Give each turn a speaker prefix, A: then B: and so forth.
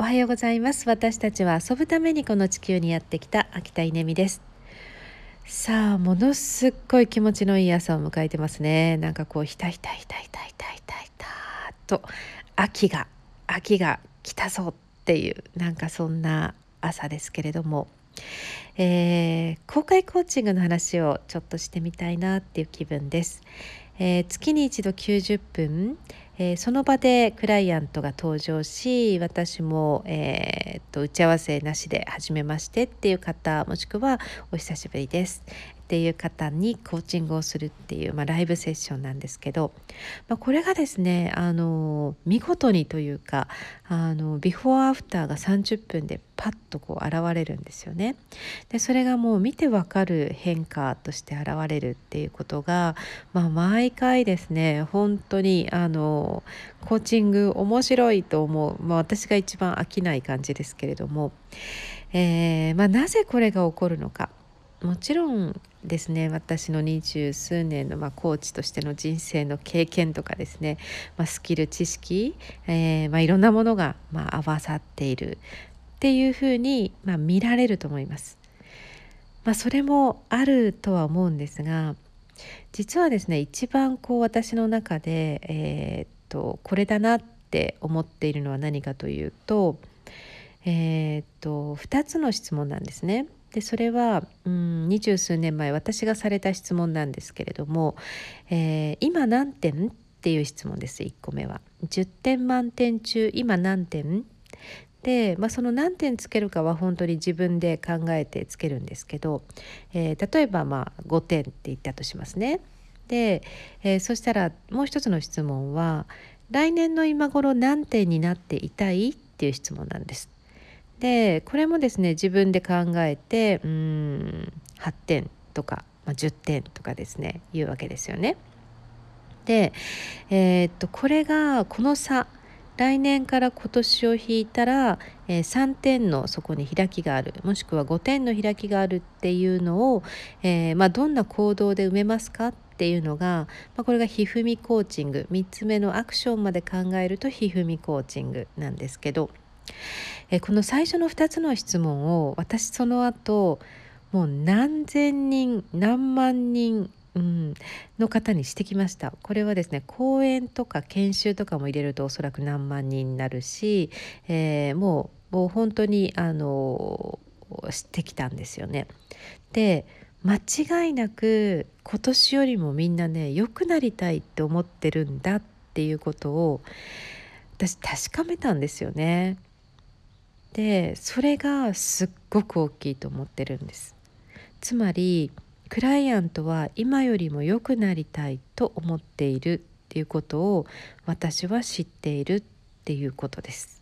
A: おはようございます。私たちは遊ぶためにこの地球にやってきた秋田稲美です。さあものすっごい気持ちのいい朝を迎えてますね。なんかこうひたひたひたひたひたひたひたと秋が秋が来たぞっていうなんかそんな朝ですけれども。えー、公開コーチングの話をちょっとしてみたいなっていう気分です、えー、月に一度90分、えー、その場でクライアントが登場し私も、えー、っと打ち合わせなしで初めましてっていう方もしくはお久しぶりです。っていう方にコーチングをするっていう、まあ、ライブセッションなんですけど、まあ、これがですねあの見事にというかあのビフォーアフターが30分でパッとこう現れるんですよね。でそれがもう見てわかる変化として現れるっていうことが、まあ、毎回ですね本当にあのコーチング面白いと思う、まあ、私が一番飽きない感じですけれども、えーまあ、なぜこれが起こるのか。もちろんですね私の二十数年の、まあ、コーチとしての人生の経験とかですね、まあ、スキル知識、えーまあ、いろんなものが、まあ、合わさっているっていうふうに、まあ、見られると思います。まあ、それもあるとは思うんですが実はですね一番こう私の中で、えー、っとこれだなって思っているのは何かというと,、えー、っと2つの質問なんですね。でそれは二十数年前私がされた質問なんですけれども「えー、今何点?」っていう質問です1個目は。10点満点中今何点？で、まあ、その何点つけるかは本当に自分で考えてつけるんですけど、えー、例えばまあ5点って言ったとしますね。で、えー、そしたらもう一つの質問は「来年の今頃何点になっていたい?」っていう質問なんです。でこれもですね自分で考えてうん8点とか、まあ、10点とかですね言うわけですよね。で、えー、っとこれがこの差来年から今年を引いたら、えー、3点のそこに開きがあるもしくは5点の開きがあるっていうのを、えー、まあ、どんな行動で埋めますか？っていうのが、まあ、これがひふみコーチング。3つ目のアクションまで考えるとひふみコーチングなんですけど、えこの最初の2つの質問を私その後もう何千人何万人、うん、の方にしてきましたこれはですね講演とか研修とかも入れるとおそらく何万人になるし、えー、もうもう本当にあのしてきたんですよね。で間違いなく今年よりもみんなね良くなりたいって思ってるんだっていうことを私確かめたんですよね。でそれがすっごく大きいと思ってるんです。つまりクライアントは今よりも良くなりたいと思っているっていうことを私は知っているっていうことです。